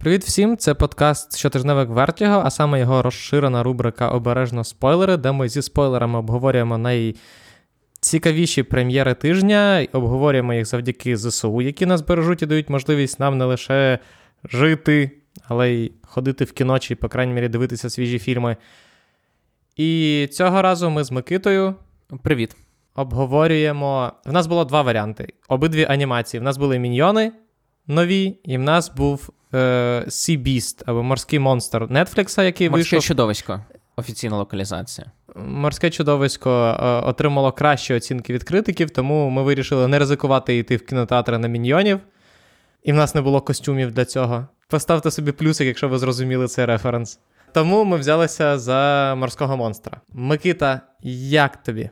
Привіт всім! Це подкаст щотижневик Вертіго, а саме його розширена рубрика Обережно спойлери, де ми зі спойлерами обговорюємо найцікавіші прем'єри тижня, обговорюємо їх завдяки ЗСУ, які нас бережуть і дають можливість нам не лише жити, але й ходити в кіно чи, по крайній мірі, дивитися свіжі фільми. І цього разу ми з Микитою. Привіт. Обговорюємо. В нас було два варіанти: обидві анімації. В нас були міньйони нові, і в нас був е, Sea Beast або Морський монстр Нетфлікса, який Морське вийшов. чудовисько. Офіційна локалізація. Морське чудовисько е, отримало кращі оцінки від критиків, тому ми вирішили не ризикувати йти в кінотеатри на міньйонів. І в нас не було костюмів для цього. Поставте собі плюсик, якщо ви зрозуміли цей референс. Тому ми взялися за морського монстра. Микита, як тобі?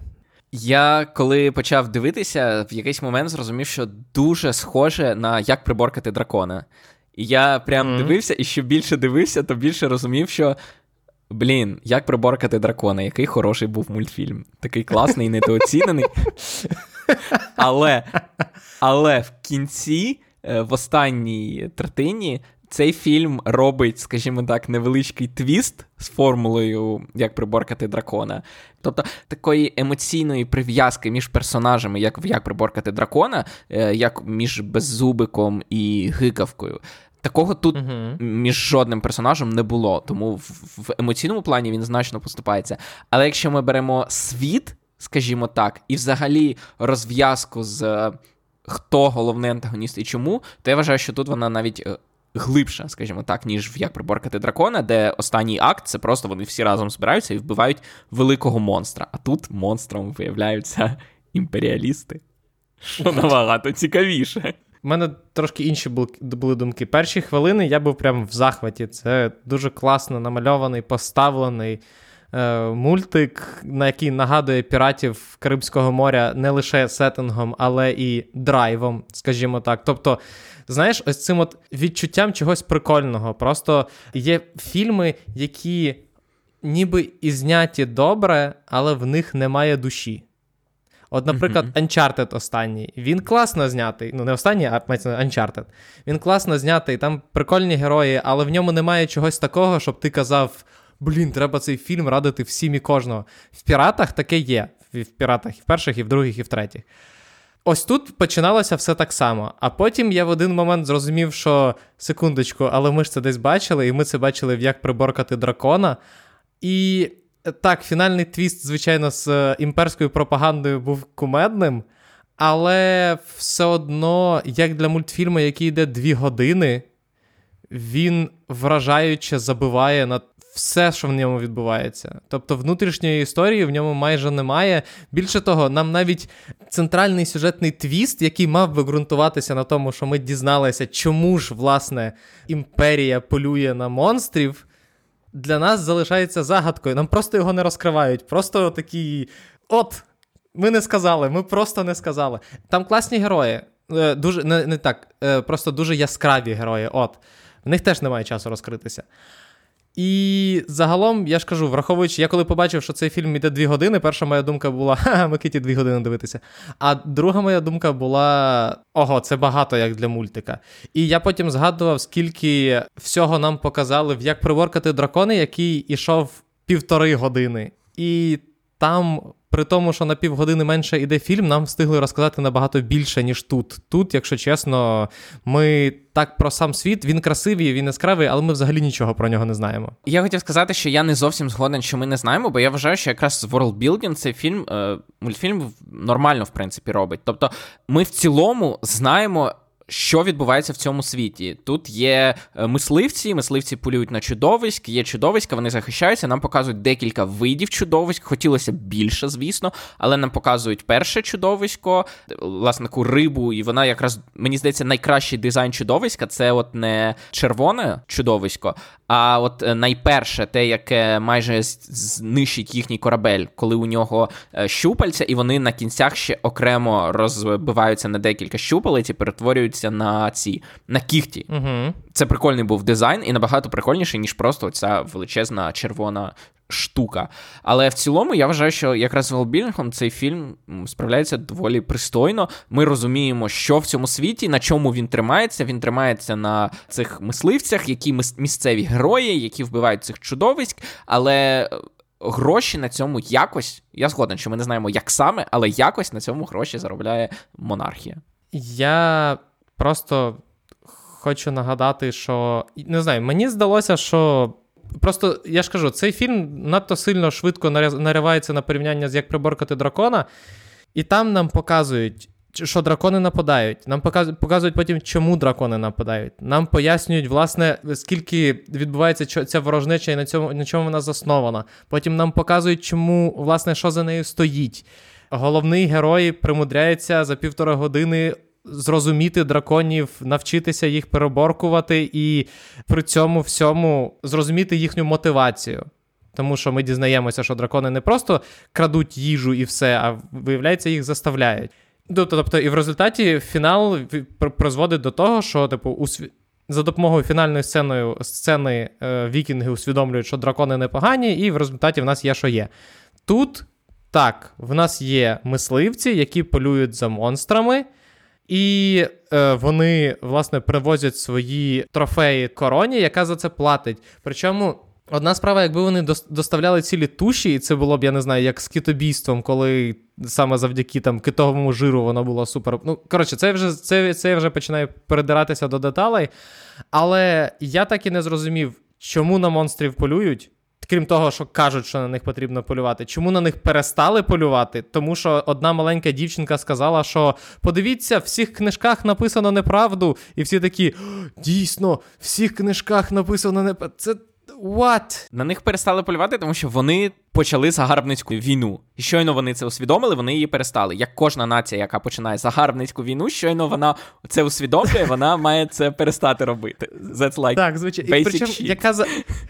Я коли почав дивитися, в якийсь момент зрозумів, що дуже схоже на як приборкати дракона. І я прям Мгм. дивився, і що більше дивився, то більше розумів, що. Блін, як приборкати дракона, який хороший був мультфільм. Такий класний, недооцінений. Але, але в кінці, е, в останній третині, цей фільм робить, скажімо так, невеличкий твіст з формулою, як приборкати дракона. Тобто такої емоційної прив'язки між персонажами, як в як приборкати дракона, е, як між беззубиком і гикавкою. Такого тут Угу. між жодним персонажем не було, тому в, в емоційному плані він значно поступається. Але якщо ми беремо світ, скажімо так, і взагалі розв'язку з е, хто головний антагоніст і чому, то я вважаю, що тут вона навіть е, глибша, скажімо так, ніж в як приборкати дракона, де останній акт це просто вони всі разом збираються і вбивають великого монстра. А тут монстром виявляються імперіалісти. Що набагато цікавіше. У мене трошки інші були думки. Перші хвилини я був прям в захваті. Це дуже класно намальований, поставлений е, мультик, на який нагадує піратів Карибського моря не лише сеттингом, але і драйвом, скажімо так. Тобто, знаєш, ось цим от відчуттям чогось прикольного. Просто є фільми, які ніби і зняті добре, але в них немає душі. От, наприклад, Uncharted останній. Він класно знятий. Ну, не останній, а мається Uncharted. Він класно знятий, там прикольні герої, але в ньому немає чогось такого, щоб ти казав: блін, треба цей фільм радити всім і кожного. В піратах таке є. В в піратах і в перших, і в других, і в третіх. Ось тут починалося все так само. А потім я в один момент зрозумів, що секундочку, але ми ж це десь бачили, і ми це бачили в як приборкати дракона. І е, так, фінальний твіст, звичайно, з е, імперською пропагандою був кумедним, але все одно, як для мультфільму, який йде дві години, він вражаюче забиває на все, що в ньому відбувається. Тобто внутрішньої історії в ньому майже немає. Більше того, нам навіть центральний сюжетний твіст, який мав би ґрунтуватися на тому, що ми дізналися, чому ж, власне, імперія полює на монстрів, для нас залишається загадкою. Нам просто його не розкривають. Просто такі. От, ми не сказали, ми просто не сказали. Там класні герої. Е, Дуже, не, не так, е, просто дуже яскраві герої. От. В них теж немає часу розкритися. І загалом, я ж кажу, враховуючи, я коли побачив, що цей фільм іде дві години, перша моя думка була: ха, Микиті дві години дивитися. А друга моя думка була: ого, це багато як для мультика. І я потім згадував, скільки всього нам показали в як приворкати дракони, який ішов півтори години. І там, при тому, що на півгодини менше іде фільм, нам встигли розказати набагато більше, ніж тут. Тут, якщо чесно, ми так про сам світ, він красивий, він яскравий, але ми взагалі нічого про нього не знаємо. Я хотів сказати, що я не зовсім згоден, що ми не знаємо, бо я вважаю, що якраз World цей фільм, е, мультфільм нормально, в принципі, робить. Тобто, ми в цілому знаємо. Що відбувається в цьому світі? Тут є е, мисливці, мисливці полюють на чудовиськ, є чудовиська, вони захищаються. Нам показують декілька видів чудовиськ. Хотілося б більше, звісно, але нам показують перше чудовисько, власне, таку рибу, і вона якраз мені здається найкращий дизайн чудовиська це от не червоне чудовисько, а от е, найперше те, яке майже знищить їхній корабель, коли у нього е, щупальця, і вони на кінцях ще окремо розбиваються на декілька щупалець і перетворюються на ці на кіхті. Угу. Це прикольний був дизайн і набагато прикольніший, ніж просто ця величезна червона штука. Але в цілому я вважаю, що якраз з Велбілінгом цей фільм справляється доволі пристойно. Ми розуміємо, що в цьому світі, на чому він тримається. Він тримається на цих мисливцях, які місцеві герої, які вбивають цих чудовиськ, але. Гроші на цьому якось, я згоден, що ми не знаємо, як саме, але якось на цьому гроші заробляє монархія. Я просто хочу нагадати, що не знаю, мені здалося, що Просто я ж кажу, цей фільм надто сильно швидко наривається на порівняння з як приборкати дракона, і там нам показують, що дракони нападають. Нам показують потім, чому дракони нападають. Нам пояснюють, власне, скільки відбувається ця ворожнеча і на цьому на чому вона заснована. Потім нам показують, чому, власне, що за нею стоїть. Головний герой примудряється за півтора години зрозуміти драконів, навчитися їх переборкувати і при цьому всьому зрозуміти їхню мотивацію. Тому що ми дізнаємося, що дракони не просто крадуть їжу і все, а виявляється, їх заставляють. Тобто, тобто і в результаті фінал призводить до того, що, типу, усві... за допомогою фінальної сценою сцени е, вікінги усвідомлюють, що дракони непогані, і в результаті в нас є, що є. Тут так, в нас є мисливці, які полюють за монстрами. І е, вони, власне, привозять свої трофеї короні, яка за це платить. Причому. Одна справа, якби вони доставляли цілі туші, і це було б, я не знаю, як з китобійством, коли саме завдяки там китовому жиру воно було супер. Ну, коротше, це вже це, це вже починає передиратися до деталей. Але я так і не зрозумів, чому на монстрів полюють, крім того, що кажуть, що на них потрібно полювати. Чому на них перестали полювати? Тому що одна маленька дівчинка сказала, що подивіться, в всіх книжках написано неправду, і всі такі дійсно, в всіх книжках написано неправду. Це What? На них перестали полювати, тому що вони почали загарбницьку війну. І щойно вони це усвідомили, вони її перестали. Як кожна нація, яка починає загарбницьку війну, щойно вона це усвідомлює, вона має це перестати робити. That's like Так, звичайно. І причому, яка за...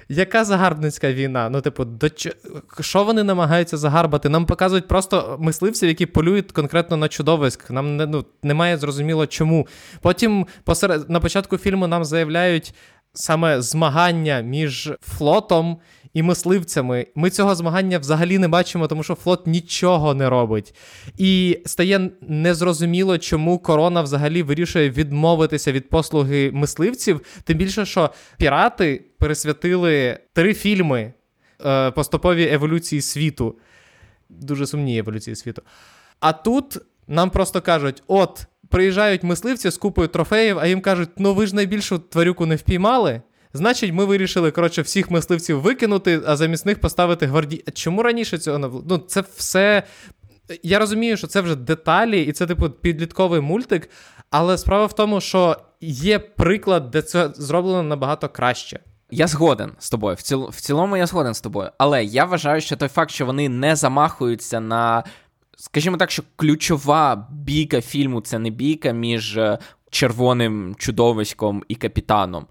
яка загарбницька війна? Ну, типу, до ч... що вони намагаються загарбати? Нам показують просто мисливців, які полюють конкретно на чудовиськ. Нам не, ну, немає зрозуміло чому. Потім посеред... на початку фільму нам заявляють саме змагання між флотом і мисливцями. Ми цього змагання взагалі не бачимо, тому що флот нічого не робить. І стає незрозуміло, чому корона взагалі вирішує відмовитися від послуги мисливців. Тим більше, що пірати пересвятили три фільми е, поступовій еволюції світу. Дуже сумні еволюції світу. А тут нам просто кажуть: от приїжджають мисливці з купою трофеїв, а їм кажуть, ну ви ж найбільшу тварюку не впіймали. Значить, ми вирішили, коротше, всіх мисливців викинути, а замість них поставити гвардій. Чому раніше цього не Ну, це все. Я розумію, що це вже деталі, і це, типу, підлітковий мультик. Але справа в тому, що є приклад, де це зроблено набагато краще. Я згоден з тобою. В, ціл... в цілому я згоден з тобою. Але я вважаю, що той факт, що вони не замахуються на Скажімо так, що ключова бійка фільму це не бійка між е, червоним чудовиськом і капітаном.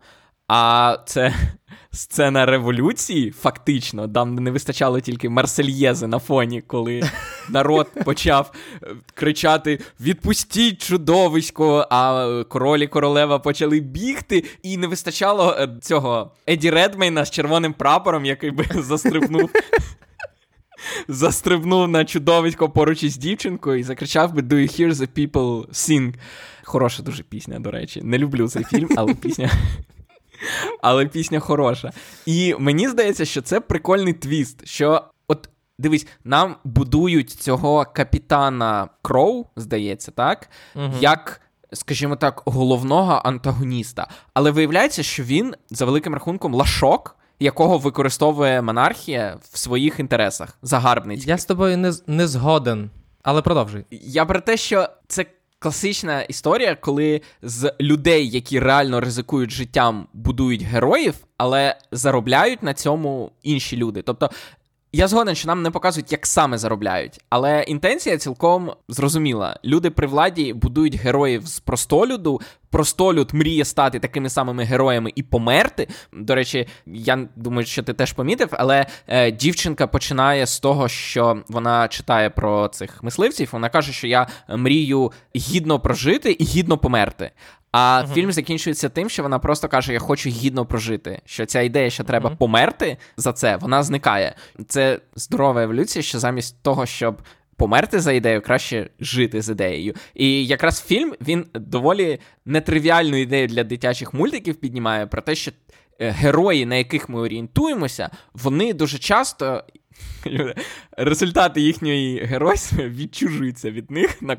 А це сцена революції, фактично, там не вистачало тільки Марсельєзи на фоні, коли народ почав е, кричати: Відпустіть чудовисько! А король і королева почали бігти, і не вистачало е, цього Еді Редмейна з червоним прапором, який би застрибнув застрибнув на чудовисько поруч із дівчинкою і закричав би Do you hear the people sing? Хороша дуже пісня, до речі. Не люблю цей фільм, але пісня. Але пісня хороша. І мені здається, що це прикольний твіст. Що, от дивись, нам будують цього капітана Кроу, здається, так? Угу. Як. Скажімо так, головного антагоніста. Але виявляється, що він за великим рахунком лашок, якого використовує монархія в своїх інтересах загарбницьких. Я з тобою не не згоден, але продовжуй. Я про те, що це класична історія, коли з людей, які реально ризикують життям, будують героїв, але заробляють на цьому інші люди. Тобто. Я згоден, що нам не показують, як саме заробляють, але інтенція цілком зрозуміла. Люди при владі будують героїв з простолюду, простолюд мріє стати такими самими героями і померти. До речі, я думаю, що ти теж помітив, але е, дівчинка починає з того, що вона читає про цих мисливців. Вона каже, що я мрію гідно прожити і гідно померти. А uh фільм закінчується тим, що вона просто каже: Я хочу гідно прожити. Що ця ідея, що треба uh померти за це, вона зникає. Це здорова еволюція, що замість того, щоб померти за ідею, краще жити з ідеєю. І якраз фільм він доволі нетривіальну ідею для дитячих мультиків піднімає про те, що герої, на яких ми орієнтуємося, вони дуже часто результати їхньої геройства відчужуються від них на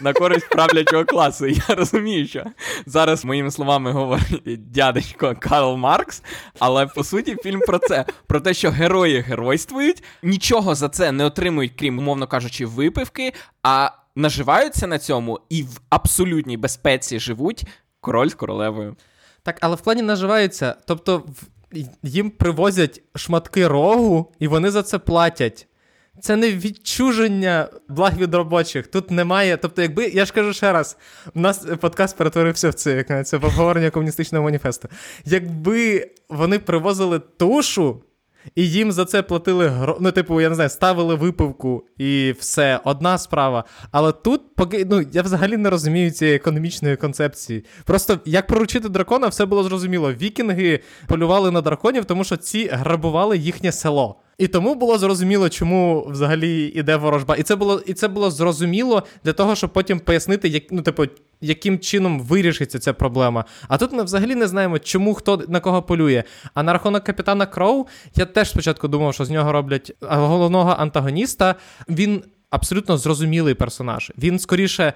на користь правлячого класу. Я розумію, що зараз моїми словами говорить дядечко Карл Маркс, але по суті фільм про це: про те, що герої геройствують, нічого за це не отримують, крім, умовно кажучи, випивки, а наживаються на цьому і в абсолютній безпеці живуть король з королевою. Так, але в плані наживаються. Тобто, їм привозять шматки рогу, і вони за це платять. Це не відчуження благ від робочих. Тут немає. Тобто, якби я ж кажу ще раз, у нас подкаст перетворився в це, як це обговорення комуністичного маніфесту. Якби вони привозили тушу, і їм за це платили гро... ну, типу, я не знаю, ставили випивку і все, одна справа. Але тут поки ну, я взагалі не розумію цієї економічної концепції. Просто як проручити дракона, все було зрозуміло. Вікінги полювали на драконів, тому що ці грабували їхнє село. І тому було зрозуміло, чому взагалі іде ворожба. І це було і це було зрозуміло для того, щоб потім пояснити, як ну, типу, яким чином вирішиться ця проблема. А тут ми взагалі не знаємо, чому хто на кого полює. А на рахунок капітана Кроу, я теж спочатку думав, що з нього роблять головного антагоніста. Він абсолютно зрозумілий персонаж. Він скоріше.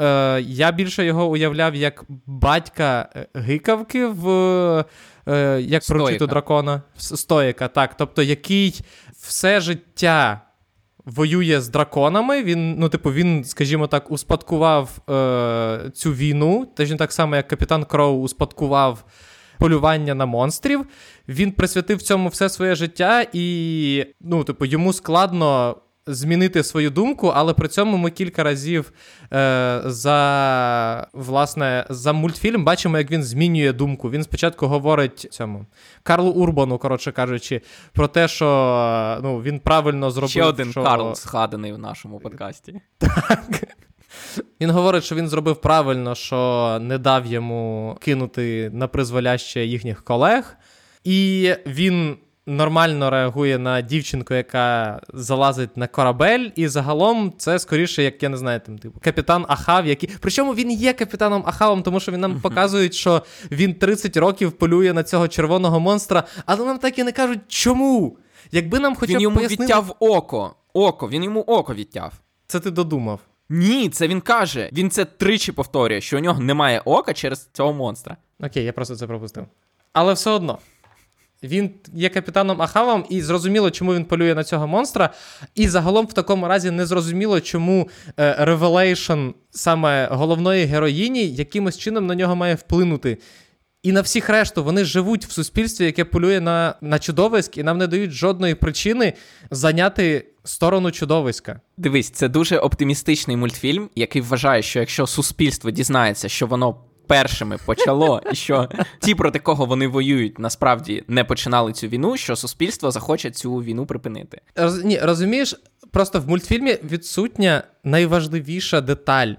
Е, Я більше його уявляв як батька е, гикавки в е, як пророчити дракона. Стоїка, так. Тобто, який все життя воює з драконами. Він, ну, типу, він, скажімо так, успадкував е, цю війну, точно так само, як капітан Кроу успадкував полювання на монстрів. Він присвятив цьому все своє життя, і ну, типу, йому складно змінити свою думку, але при цьому ми кілька разів е, за власне, за мультфільм бачимо, як він змінює думку. Він спочатку говорить цьому Карлу Урбану, коротше кажучи, про те, що ну, він правильно зробив. Ще один що... Карл згаданий в нашому подкасті. Так. Він говорить, що він зробив правильно, що не дав йому кинути на призволяще їхніх колег. І він нормально реагує на дівчинку, яка залазить на корабель, і загалом це скоріше, як я не знаю, там типу капітан Ахав, який. Причому він є капітаном Ахавом, тому що він нам показують, що він 30 років полює на цього червоного монстра, але нам так і не кажуть, чому. Якби нам хоча б Він йому пояснили... відтяв око. Око, він йому око відтяв. Це ти додумав. Ні, це він каже. Він це тричі повторює, що у нього немає ока через цього монстра. Окей, я просто це пропустив. Але все одно. Він є капітаном Ахавом, і зрозуміло, чому він полює на цього монстра. І загалом в такому разі не зрозуміло, чому revelation саме головної героїні якимось чином на нього має вплинути. І на всіх решту вони живуть в суспільстві, яке полює на на чудовиськ, і нам не дають жодної причини зайняти сторону чудовиська. Дивись, це дуже оптимістичний мультфільм, який вважає, що якщо суспільство дізнається, що воно першими почало, і що ті, проти кого вони воюють, насправді не починали цю війну, що суспільство захоче цю війну припинити. Роз, ні, розумієш, просто в мультфільмі відсутня найважливіша деталь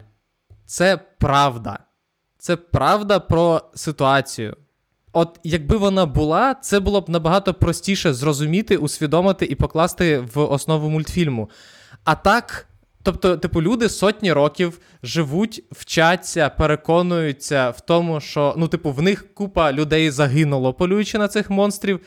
це правда. Це правда про ситуацію. От якби вона була, це було б набагато простіше зрозуміти, усвідомити і покласти в основу мультфільму. А так, Тобто, типу, люди сотні років живуть, вчаться, переконуються в тому, що ну, типу, в них купа людей загинуло, полюючи на цих монстрів.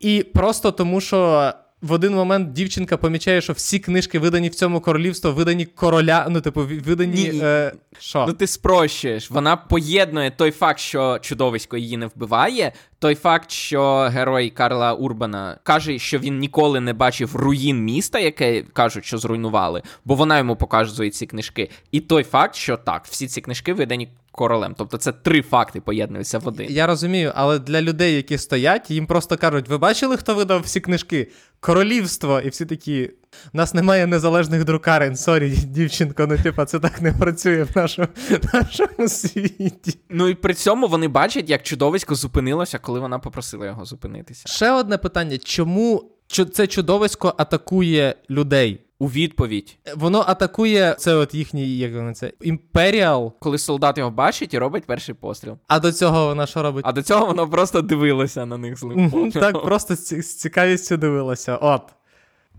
І просто тому, що в один момент дівчинка помічає, що всі книжки, видані в цьому королівстві, видані короля. Ну, типу, видані. Ні, е, що? Ну, ти спрощуєш. Вона поєднує той факт, що чудовисько її не вбиває, той факт, що герой Карла Урбана каже, що він ніколи не бачив руїн міста, яке кажуть, що зруйнували, бо вона йому показує ці книжки. І той факт, що так, всі ці книжки видані королем. Тобто це три факти поєднуються в один. Я розумію, але для людей, які стоять, їм просто кажуть: ви бачили, хто видав всі книжки? Королівство, і всі такі. У нас немає незалежних друкарень. Sorry, дівчинко, ну типа, це так не працює в нашому, нашому світі. Ну і при цьому вони бачать, як чудовисько зупинилося, коли вона попросила його зупинитися. Ще одне питання: чому це чудовисько атакує людей? У відповідь. Воно атакує це от їхній, як воно це, imperial. Коли солдат його бачить і робить перший постріл. А до цього вона що робить? А до цього воно просто дивилося на них злим. Так, просто з, цікавістю дивилося. От.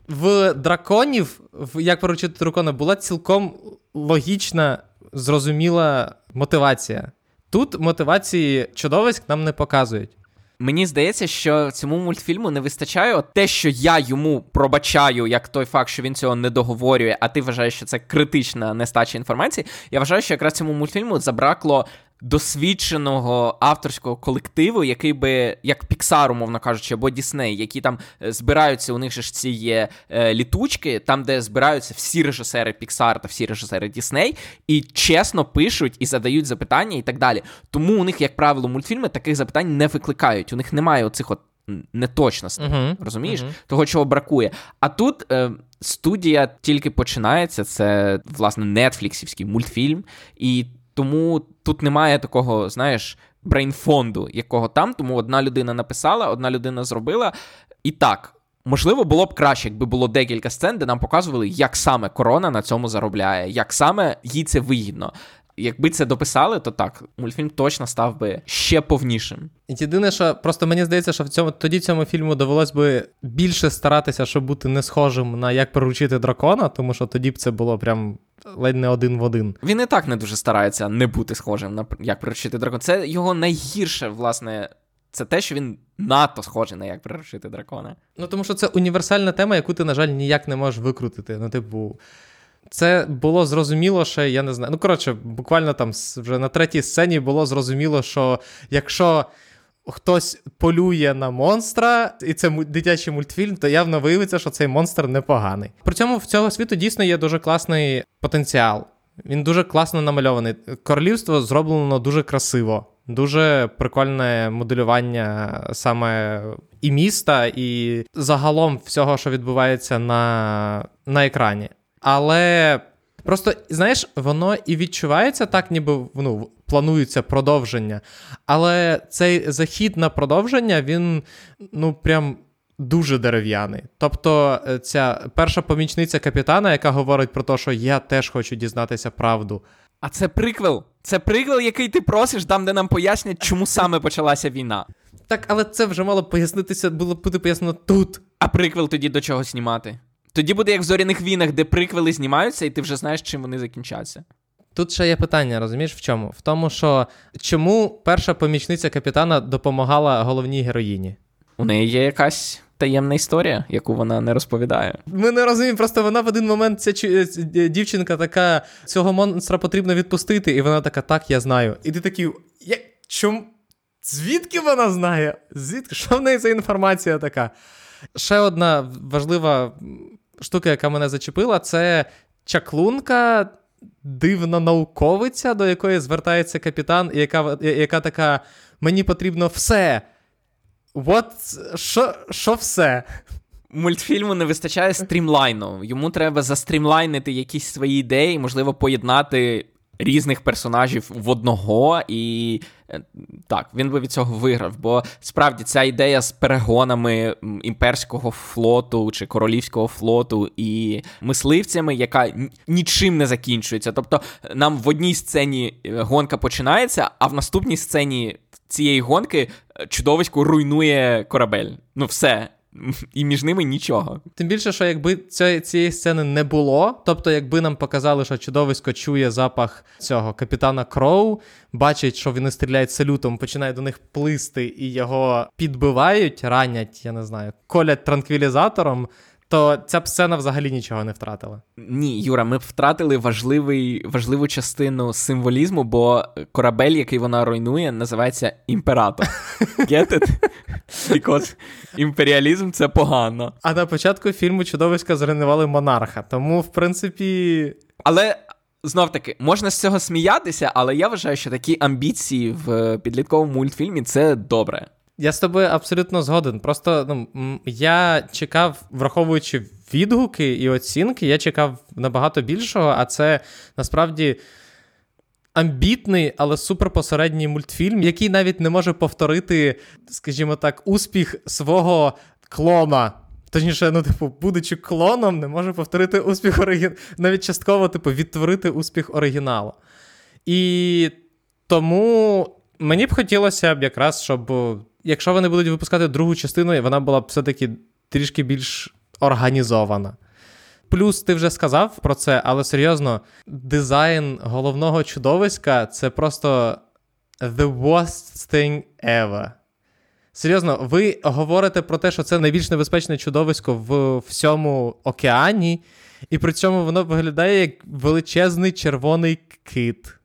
В драконів, в як поручити дракона, була цілком логічна, зрозуміла мотивація. Тут мотивації чудовиськ нам не показують. Мені здається, що цьому мультфільму не вистачає от те, що я йому пробачаю, як той факт, що він цього не договорює, а ти вважаєш, що це критична нестача інформації. Я вважаю, що якраз цьому мультфільму забракло досвідченого авторського колективу, який би, як Pixar, умовно кажучи, або Disney, які там е, збираються, у них же ж ці є е, літучки, там, де збираються всі режисери Pixar та всі режисери Disney, і чесно пишуть і задають запитання і так далі. Тому у них, як правило, мультфільми таких запитань не викликають. У них немає оцих от неточностей, uh-huh. розумієш? Uh-huh. Того, чого бракує. А тут. Е, Студія тільки починається, це власне нетфліксівський мультфільм, і тому тут немає такого, знаєш, брейнфонду, якого там. Тому одна людина написала, одна людина зробила. І так, можливо, було б краще, якби було декілька сцен, де нам показували, як саме корона на цьому заробляє, як саме їй це вигідно. Якби це дописали, то так, мультфільм точно став би ще повнішим. Єдине, що просто мені здається, що в цьому тоді цьому фільму довелось би більше старатися, щоб бути не схожим на як приручити дракона, тому що тоді б це було прям ледь не один в один. Він і так не дуже старається не бути схожим на як приручити дракона. Це його найгірше, власне. Це те, що він надто схожий на як приручити дракона. Ну тому що це універсальна тема, яку ти, на жаль, ніяк не можеш викрутити. Ну, типу, це було зрозуміло, що я не знаю. Ну, коротше, буквально там вже на третій сцені було зрозуміло, що якщо хтось полює на монстра, і це дитячий мультфільм, то явно виявиться, що цей монстр непоганий. При цьому в цього світу дійсно є дуже класний потенціал. Він дуже класно намальований. Королівство зроблено дуже красиво, дуже прикольне моделювання саме і міста, і загалом всього, що відбувається на, на екрані. Але просто, знаєш, воно і відчувається так, ніби ну, планується продовження. Але цей захід на продовження, він ну прям. Дуже дерев'яний. Тобто, е, ця перша помічниця капітана, яка говорить про те, що я теж хочу дізнатися правду. А це приквел. Це приквел, який ти просиш, там, де нам пояснять, чому саме почалася війна. Так, але це вже мало пояснитися, було бути пояснено тут. А приквел тоді до чого знімати? Тоді буде як в зоряних війнах, де приквели знімаються, і ти вже знаєш, чим вони закінчаться. Тут ще є питання, розумієш, в чому? В тому, що чому перша помічниця капітана допомагала головній героїні? У неї є якась таємна історія, яку вона не розповідає. Ми не розуміємо, просто вона в один момент ця дівчинка така, цього монстра потрібно відпустити, і вона така, так, я знаю. І ти такий, я... чому? Звідки вона знає? Звідки? Що в неї за інформація така? Ще одна важлива штука, яка мене зачепила, це чаклунка, дивна науковиця, до якої звертається капітан, яка яка така: мені потрібно все. От що, що все? Мультфільму не вистачає стрімлайну. Йому треба застрімлайнити якісь свої ідеї, можливо, поєднати різних персонажів в одного, і е, так, він би від цього виграв. Бо справді ця ідея з перегонами імперського флоту чи королівського флоту і мисливцями, яка нічим не закінчується. Тобто, нам в одній сцені е, гонка починається, а в наступній сцені цієї гонки е, чудовисько руйнує корабель. Ну, все і між ними нічого. Тим більше, що якби цієї сцени не було, тобто, якби нам показали, що чудовисько чує запах цього капітана Кроу, бачить, що вони стріляють салютом, починає до них плисти і його підбивають, ранять, я не знаю, колять транквілізатором то ця б сцена взагалі нічого не втратила. Ні, Юра, ми б втратили важливий, важливу частину символізму, бо корабель, який вона руйнує, називається імператор. Get it? Because імперіалізм це погано. А на початку фільму чудовиська зруйнували монарха, тому, в принципі. Але. Знов таки, можна з цього сміятися, але я вважаю, що такі амбіції в підлітковому мультфільмі це добре. Я з тобою абсолютно згоден. Просто ну, я чекав, враховуючи відгуки і оцінки, я чекав набагато більшого, а це насправді амбітний, але суперпосередній мультфільм, який навіть не може повторити, скажімо так, успіх свого клона. Точніше, ну, типу, будучи клоном, не може повторити успіх оригіналу, навіть частково, типу, відтворити успіх оригіналу. І тому мені б хотілося б якраз, щоб якщо вони будуть випускати другу частину, вона була б все-таки трішки більш організована. Плюс ти вже сказав про це, але серйозно, дизайн головного чудовиська це просто the worst thing ever. Серйозно, ви говорите про те, що це найбільш небезпечне чудовисько в всьому океані, і при цьому воно виглядає як величезний червоний кит.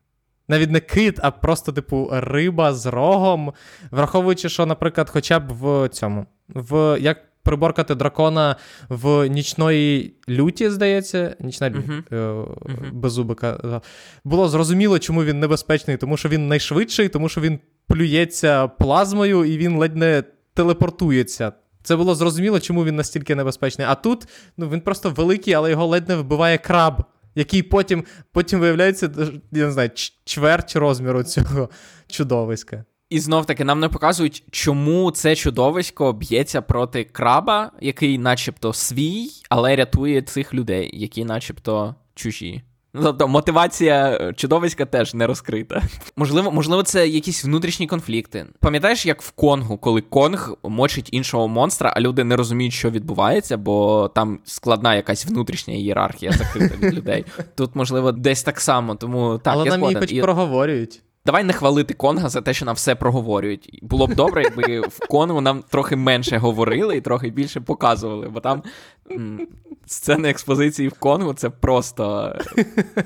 Навіть не кит, а просто, типу, риба з рогом. Враховуючи, що, наприклад, хоча б в цьому, в як приборкати дракона в нічної люті, здається, нічна uh-huh. uh-huh. беззубика. Було зрозуміло, чому він небезпечний, тому що він найшвидший, тому що він плюється плазмою і він ледь не телепортується. Це було зрозуміло, чому він настільки небезпечний. А тут ну, він просто великий, але його ледь не вбиває краб, який потім потім виявляється, я не знаю, чверть розміру цього чудовиська. І знов таки нам не показують, чому це чудовисько б'ється проти краба, який, начебто, свій, але рятує цих людей, які, начебто, чужі. Ну, тобто мотивація е, чудовиська теж не розкрита. Можливо, можливо, це якісь внутрішні конфлікти. Пам'ятаєш, як в Конгу, коли Конг мочить іншого монстра, а люди не розуміють, що відбувається, бо там складна якась внутрішня ієрархія закрита від людей. Тут, можливо, десь так само, тому так. Але я нам її хоч проговорюють. Давай не хвалити Конга за те, що нам все проговорюють. Було б добре, якби в Конгу нам трохи менше говорили і трохи більше показували, бо там м- сцени експозиції в Конгу це просто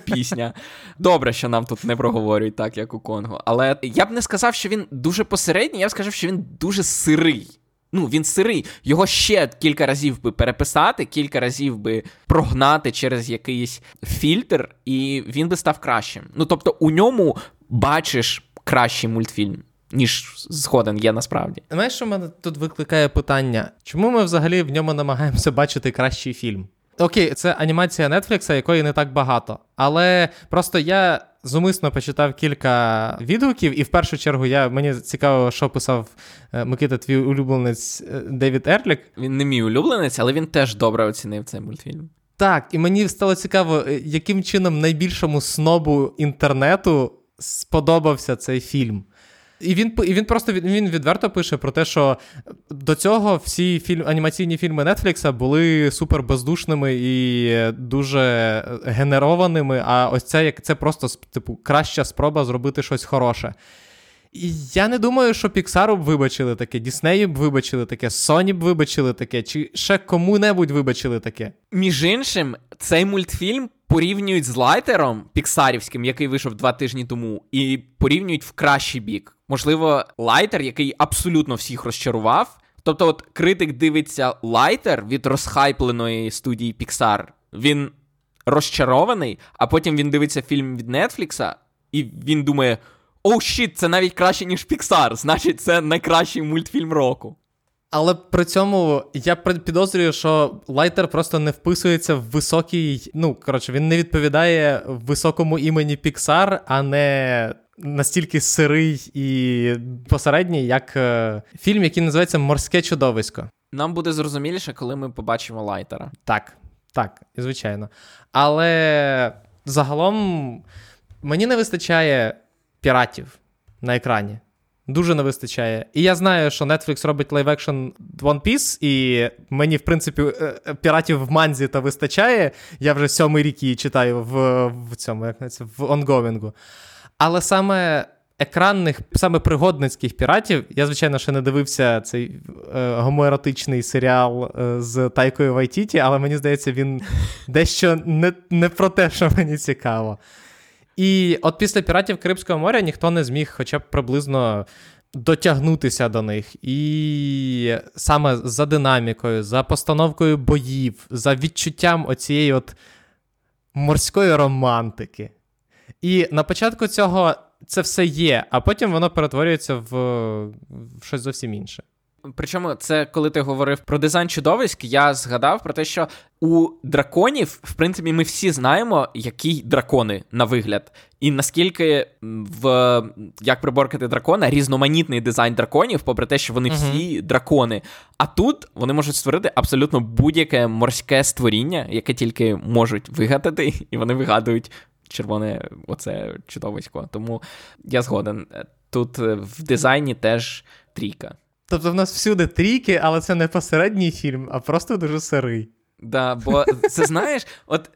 пісня. Добре, що нам тут не проговорюють так, як у Конгу. Але я б не сказав, що він дуже посередній, я б сказав, що він дуже сирий. Ну, він сирий. Його ще кілька разів би переписати, кілька разів би прогнати через якийсь фільтр, і він би став кращим. Ну тобто, у ньому бачиш кращий мультфільм. Ніж згоден є насправді. Знаєш, що мене тут викликає питання? Чому ми взагалі в ньому намагаємося бачити кращий фільм? Окей, це анімація Нетфлікса, якої не так багато. Але просто я зумисно почитав кілька відгуків, і в першу чергу я, мені цікаво, що писав е, Микита, твій улюбленець е, Девід Ерлік. Він не мій улюбленець, але він теж добре оцінив цей мультфільм. Так, і мені стало цікаво, е, яким чином найбільшому снобу інтернету сподобався цей фільм. І він і він просто він відверто пише про те, що до цього всі фільм, анімаційні фільми Нетфлікса були супер бездушними і дуже генерованими. А ось це як це просто типу краща спроба зробити щось хороше. І я не думаю, що Pixar б вибачили таке, Діснеї б вибачили таке, Sony б вибачили таке, чи ще кому-небудь вибачили таке. Між іншим, цей мультфільм порівнюють з Лайтером піксарівським, який вийшов два тижні тому, і порівнюють в кращий бік. Можливо, лайтер, який абсолютно всіх розчарував. Тобто, от критик дивиться лайтер від розхайпленої студії Pixar, він розчарований, а потім він дивиться фільм від Нетфлікса, і він думає: оу, щіт, це навіть краще, ніж Pixar, значить, це найкращий мультфільм року. Але при цьому я підозрюю, що лайтер просто не вписується в високий. Ну, коротше, він не відповідає високому імені Pixar, а не настільки сирий і посередній, як е, фільм, який називається Морське чудовисько. Нам буде зрозуміліше, коли ми побачимо лайтера. Так, так, звичайно. Але загалом мені не вистачає піратів на екрані. Дуже не вистачає. І я знаю, що Netflix робить live-action One Piece, і мені, в принципі, е, е, піратів в манзі-то вистачає. Я вже сьомий рік її читаю в в цьому, як це, в онгоїнгу. Але саме екранних, саме пригодницьких піратів, я, звичайно, ще не дивився цей е, гомоеротичний серіал е, з Тайкою Вайтіті, але мені здається, він дещо не, не про те, що мені цікаво. І от після піратів Карибського моря ніхто не зміг хоча б приблизно дотягнутися до них. І саме за динамікою, за постановкою боїв, за відчуттям оцієї от морської романтики. І на початку цього це все є, а потім воно перетворюється в, в щось зовсім інше. Причому це коли ти говорив про дизайн чудовиськ, я згадав про те, що у драконів, в принципі, ми всі знаємо, які дракони на вигляд, і наскільки в як приборкати дракона різноманітний дизайн драконів, попри те, що вони всі uh-huh. дракони. А тут вони можуть створити абсолютно будь-яке морське створіння, яке тільки можуть вигадати, і вони вигадують червоне оце чудовисько. Тому я згоден. Тут в дизайні теж трійка. Тобто в нас всюди трійки, але це не посередній фільм, а просто дуже сирий. Да, бо це знаєш, от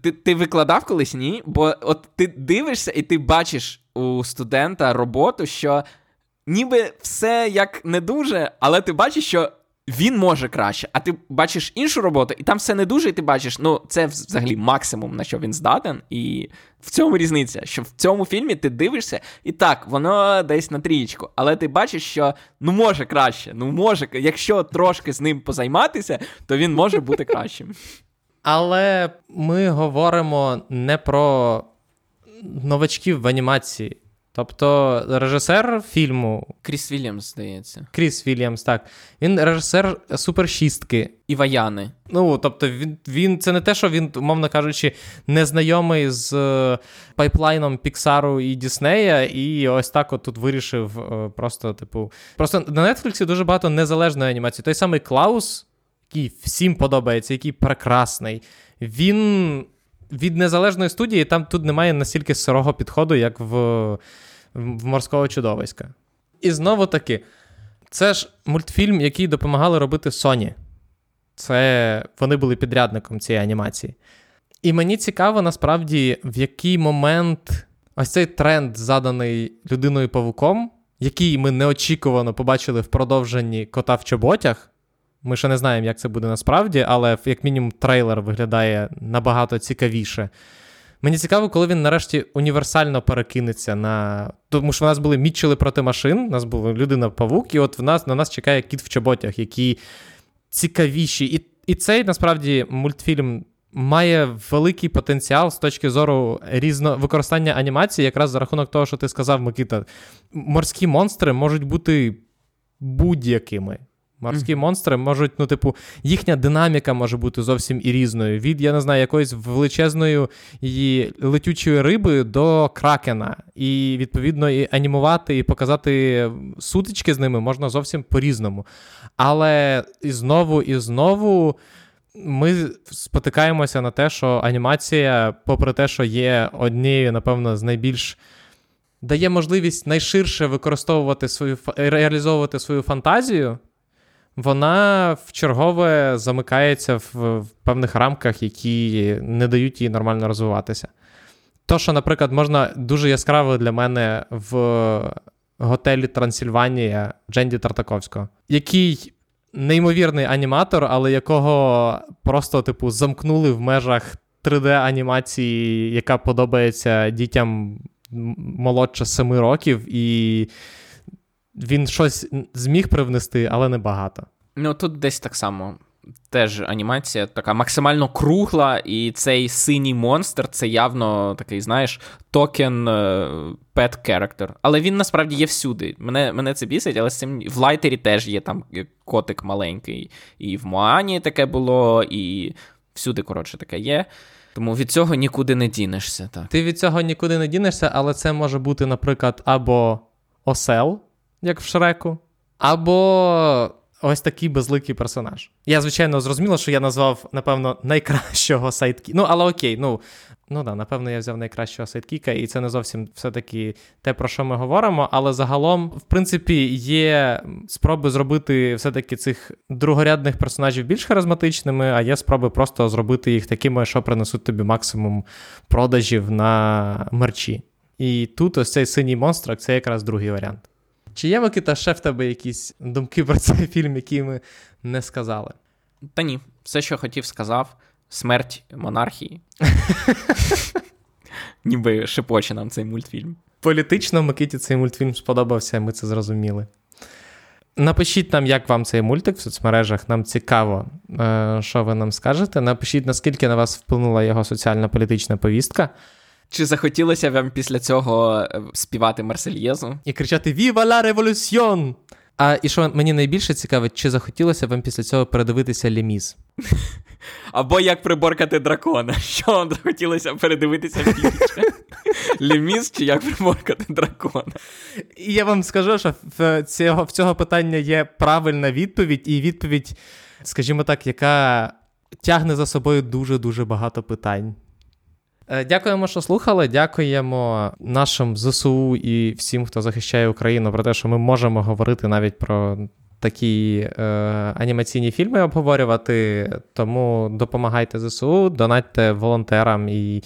ти ти викладав колись, ні? Бо от ти дивишся і ти бачиш у студента роботу, що ніби все як не дуже, але ти бачиш, що він може краще, а ти бачиш іншу роботу, і там все не дуже, і ти бачиш, ну це взагалі максимум, на що він здатен. І в цьому різниця, що в цьому фільмі ти дивишся, і так, воно десь на трієчку, але ти бачиш, що ну може краще, ну може, якщо трошки з ним позайматися, то він може бути кращим. Але ми говоримо не про новачків в анімації. Тобто режисер фільму Кріс Вільямс, здається. Кріс Вільямс, так. Він режисер супершістки. І Ваяни. Ну, тобто, він він це не те, що він, умовно кажучи, незнайомий з е, пайплайном Піксару і Діснея, і ось так от тут вирішив е, просто, типу. Просто на Нетфліксі дуже багато незалежної анімації. Той самий Клаус, який всім подобається, який прекрасний. Він від незалежної студії там тут немає настільки сирого підходу, як в, в морського чудовиська. І знову таки, це ж мультфільм, який допомагали робити Sony. Це вони були підрядником цієї анімації. І мені цікаво, насправді, в який момент ось цей тренд, заданий людиною павуком, який ми неочікувано побачили в продовженні кота в чоботях, ми ще не знаємо, як це буде насправді, але як мінімум трейлер виглядає набагато цікавіше. Мені цікаво, коли він нарешті універсально перекинеться на. Тому що в нас були мітчели проти машин, у нас була людина-павук, і от в нас на нас чекає кіт в чоботях, які цікавіші. І і цей насправді мультфільм має великий потенціал з точки зору різно... використання анімації, якраз за рахунок того, що ти сказав, Микита. Морські монстри можуть бути будь-якими. Морські mm-hmm. монстри можуть, ну, типу, їхня динаміка може бути зовсім і різною. Від, я не знаю, якоїсь величезної її летючої риби до кракена. І, відповідно, і анімувати, і показати сутички з ними можна зовсім по-різному. Але і знову і знову. Ми спотикаємося на те, що анімація, попри те, що є однією, напевно, з найбільш дає можливість найширше використовувати свою реалізовувати свою фантазію вона в чергове замикається в, в певних рамках, які не дають їй нормально розвиватися. То, що, наприклад, можна дуже яскраво для мене в готелі Трансильванія Дженді Тартаковського, який неймовірний аніматор, але якого просто, типу, замкнули в межах 3D-анімації, яка подобається дітям молодше 7 років, і він щось зміг привнести, але не багато. Ну тут десь так само. Теж анімація така максимально кругла, і цей синій монстр це явно такий, знаєш, токен pet character. Але він насправді є всюди. Мене мене це бісить, але з цим в лайтері теж є там котик маленький. І в Моані таке було, і всюди, коротше, таке є. Тому від цього нікуди не дінешся. так. Ти від цього нікуди не дінешся, але це може бути, наприклад, або осел, як в Шреку, або ось такий безликий персонаж. Я, звичайно, зрозуміло, що я назвав, напевно, найкращого сайдкіка. Ну, але окей, ну. Ну да, напевно, я взяв найкращого сайдкіка, і це не зовсім все-таки те, про що ми говоримо. Але загалом, в принципі, є спроби зробити все-таки цих другорядних персонажів більш харизматичними, а є спроби просто зробити їх такими, що принесуть тобі максимум продажів на мерчі. І тут ось цей синій монстрак це якраз другий варіант. Чи є Микита, ще в тебе якісь думки про цей фільм, які ми не сказали? Та ні, все, що хотів, сказав: смерть монархії. Ніби шепоче нам цей мультфільм. Політично Микиті цей мультфільм сподобався, ми це зрозуміли. Напишіть нам, як вам цей мультик в соцмережах. Нам цікаво, е, що ви нам скажете. Напишіть, наскільки на вас вплинула його соціальна політична повістка. Чи захотілося вам після цього е, співати Марсельєзу? І кричати Віва ла революціон! А і що мені найбільше цікавить, чи захотілося вам після цього передивитися Леміс? Або як приборкати дракона. Що вам захотілося передивитися більше? Леміс чи як приборкати дракона? І я вам скажу, що в цього, в цього питання є правильна відповідь, і відповідь, скажімо так, яка тягне за собою дуже-дуже багато питань. Е, Дякуємо, що слухали. Дякуємо нашим ЗСУ і всім, хто захищає Україну, про те, що ми можемо говорити навіть про такі е, анімаційні фільми обговорювати. Тому допомагайте ЗСУ, донатьте волонтерам і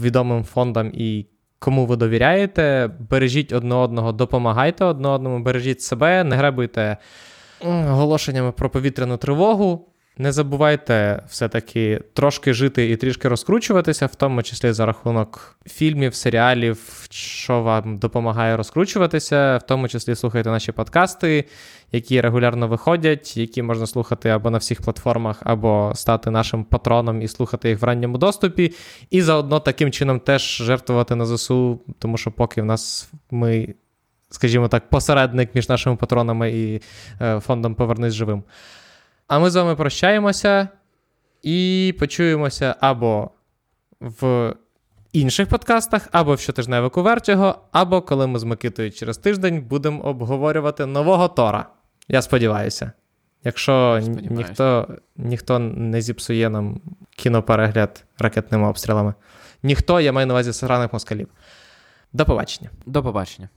відомим фондам і кому ви довіряєте. Бережіть одне одного, допомагайте одне одному, бережіть себе, не гребуйте оголошеннями про повітряну тривогу. Не забувайте все-таки трошки жити і трішки розкручуватися, в тому числі за рахунок фільмів, серіалів, що вам допомагає розкручуватися, в тому числі слухайте наші подкасти, які регулярно виходять, які можна слухати або на всіх платформах, або стати нашим патроном і слухати їх в ранньому доступі. І заодно таким чином теж жертвувати на ЗСУ, тому що поки в нас ми, скажімо так, посередник між нашими патронами і е, фондом Повернись живим. А ми з вами прощаємося і почуємося або в інших подкастах, або в щотижневику Вертіго, або коли ми з Микитою через тиждень будемо обговорювати нового Тора. Я сподіваюся. Якщо Сподіваюся. ніхто, ніхто не зіпсує нам кіноперегляд ракетними обстрілами. Ніхто, я маю на увазі сраних москалів. До побачення. До побачення.